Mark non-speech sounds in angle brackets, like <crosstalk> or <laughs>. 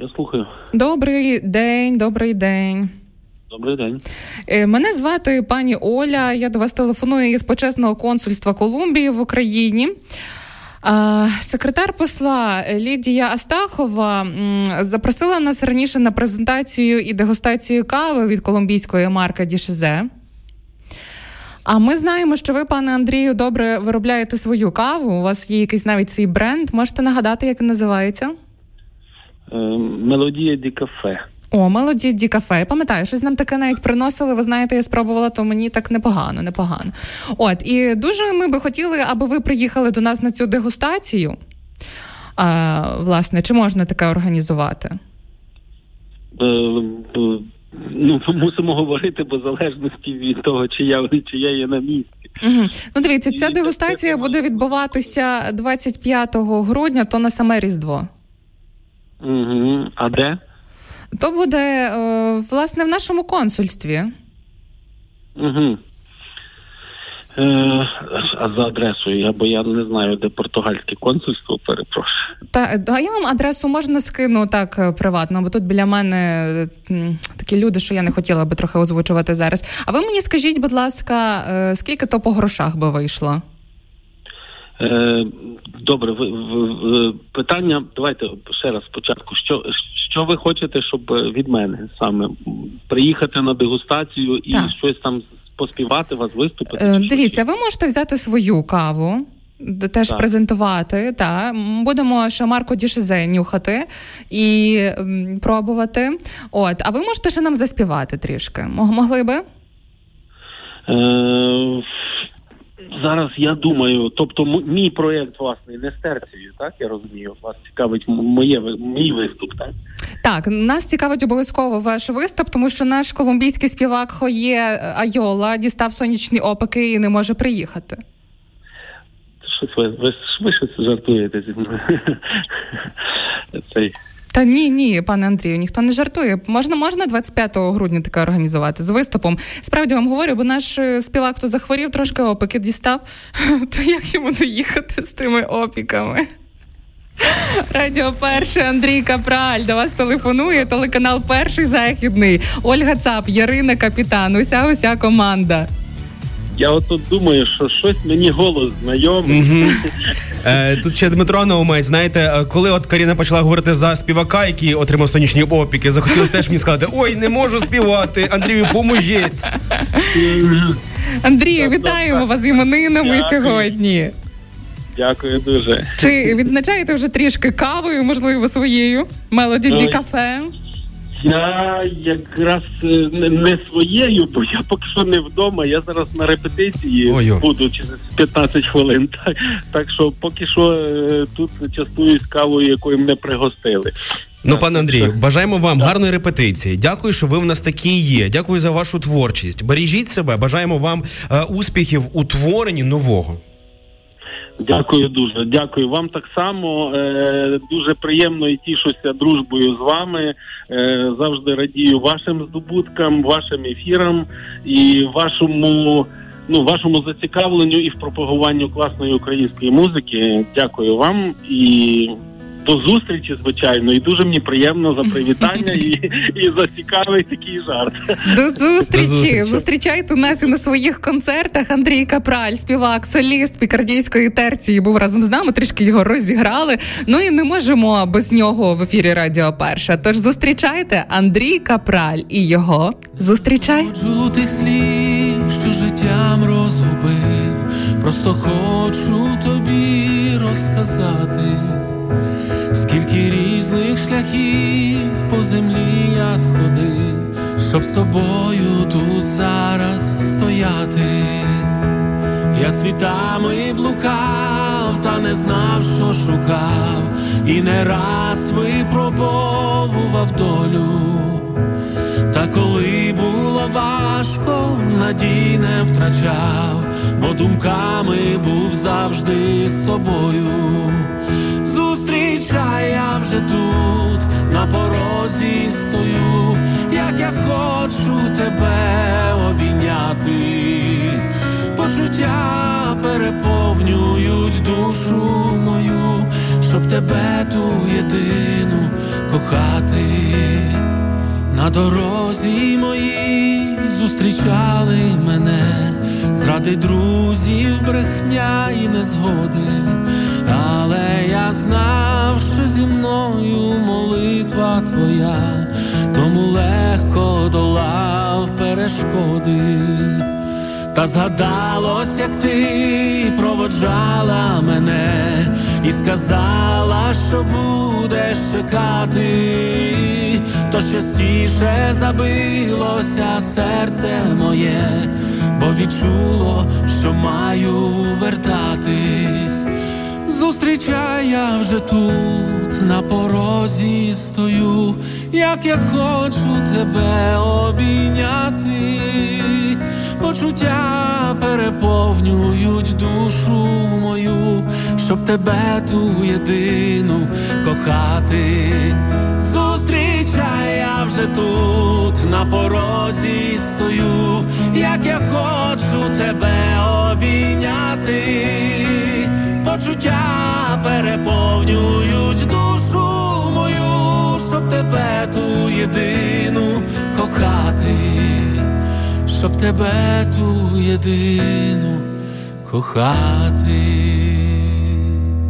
Я слухаю. Добрий день, добрий день. Добрий день. Е, мене звати пані Оля. Я до вас телефоную із почесного консульства Колумбії в Україні. Секретар посла Лідія Астахова запросила нас раніше на презентацію і дегустацію кави від колумбійської марки Дішезе. А ми знаємо, що ви, пане Андрію, добре виробляєте свою каву. У вас є якийсь навіть свій бренд. Можете нагадати, як він називається? Е, Мелодія Ді кафе. О, Мелоді Ді кафе. Я пам'ятаю, щось нам таке навіть приносили. Ви знаєте, я спробувала, то мені так непогано, непогано. От, і дуже ми би хотіли, аби ви приїхали до нас на цю дегустацію. А, Власне, чи можна таке організувати? Е, ну, мусимо говорити по залежності від того, чи я чи я є на місці. Угу. Ну, дивіться, ця дегустація буде відбуватися 25 грудня, то на саме Різдво. Угу. А де? То буде е, власне в нашому консульстві. Угу. Е, а за адресою, я бо я не знаю, де португальське консульство, перепрошую. Та а я вам адресу можна скину так е, приватно, бо тут біля мене такі люди, що я не хотіла би трохи озвучувати зараз. А ви мені скажіть, будь ласка, скільки то по грошах би вийшло? Е, добре, ви, ви, питання. Давайте ще раз спочатку. Що що ви хочете, щоб від мене саме приїхати на дегустацію і так. щось там поспівати вас, виступити? Е, дивіться, ви можете взяти свою каву. Теж так. презентувати, та будемо ще Марко Дішезе нюхати і м, пробувати. От, а ви можете ще нам заспівати трішки? Могли би? Е, Зараз я думаю, тобто мій проєкт власний не з так я розумію. Вас цікавить моє мій виступ, так Так, нас цікавить обов'язково ваш виступ, тому що наш колумбійський співак Хоє Айола дістав сонячні опики і не може приїхати. Щось ви ви, ви щось жартуєте зі мною. <laughs> Цей та ні, ні, пане Андрію, ніхто не жартує. Можна можна 25 грудня таке організувати з виступом. Справді вам говорю, бо наш е, співак, хто захворів, трошки опіки дістав, <laughs> то як йому доїхати з тими опіками? Радіо перше Андрій Капраль до вас телефонує. Телеканал Перший західний. Ольга Цап, Ярина Капітан. Уся уся команда. Я от тут думаю, що щось мені голос знайомий. <laughs> Е, Тут ще Дмитро Наумець, знаєте, е, коли от Каріна почала говорити за співака, який отримав сонячні опіки, захотілося теж мені сказати: ой, не можу співати, Андрію, поможіть. Андрію, вітаємо вас з іменинами сьогодні. Дякую дуже. Чи відзначаєте вже трішки кавою, можливо, своєю? Мелоді Ді кафе? Я якраз е, не своєю, бо я поки що не вдома. Я зараз на репетиції Ой-ой. буду через 15 хвилин. <laughs> Так так що поки що е, тут частуюсь кавою, якою мене пригостили. Ну, пане Андрію, бажаємо вам так. гарної репетиції. Дякую, що ви в нас такі є. Дякую за вашу творчість. Бережіть себе, бажаємо вам е, успіхів у творенні нового. Дякую дуже. Дякую вам так само. Е, Дуже приємно і тішуся дружбою з вами. Е, Завжди радію вашим здобуткам, вашим ефірам і вашому. Ну, вашому зацікавленню і в пропагуванню класної української музики. Дякую вам і до зустрічі, звичайно, і дуже мені приємно за привітання і і за цікавий такий жарт. До зустрічі. До зустрічі. Зустрічайте нас і на своїх концертах. Андрій Капраль, співак, соліст пікардійської терції, був разом з нами. Трішки його розіграли. Ну і не можемо без нього в ефірі Радіо Перша. Тож зустрічайте Андрій Капраль і його зустрічай. тих слів, що життям розгубив. Просто хочу тобі розказати скільки різних шляхів по землі я сходив, щоб з тобою тут зараз стояти. Я світами блукав, та не знав, що шукав, і не раз випробовував долю. Та коли було важко, надій не втрачав, бо думками був завжди з тобою. Зустрічай, я вже тут, на порозі стою, як я хочу тебе обійняти, почуття переповнюють душу мою, щоб тебе ту єдину кохати, на дорозі моїй зустрічали мене, зради друзів, брехня і незгоди, але я знав, що зі мною молитва твоя, тому легко долав перешкоди. Та згадалось, як ти проводжала мене і сказала, що будеш чекати, то частіше забилося серце моє, бо відчуло, що маю вертатись. Зустрічай я вже тут, на порозі стою, як я хочу тебе обійняти почуття переповнюють душу мою, щоб тебе ту єдину кохати. Зустрічай я вже тут, на порозі стою, як я хочу тебе обійняти, почуття переповнюють душу мою, щоб тебе ту єдину кохати. Щоб тебе ту єдину кохати.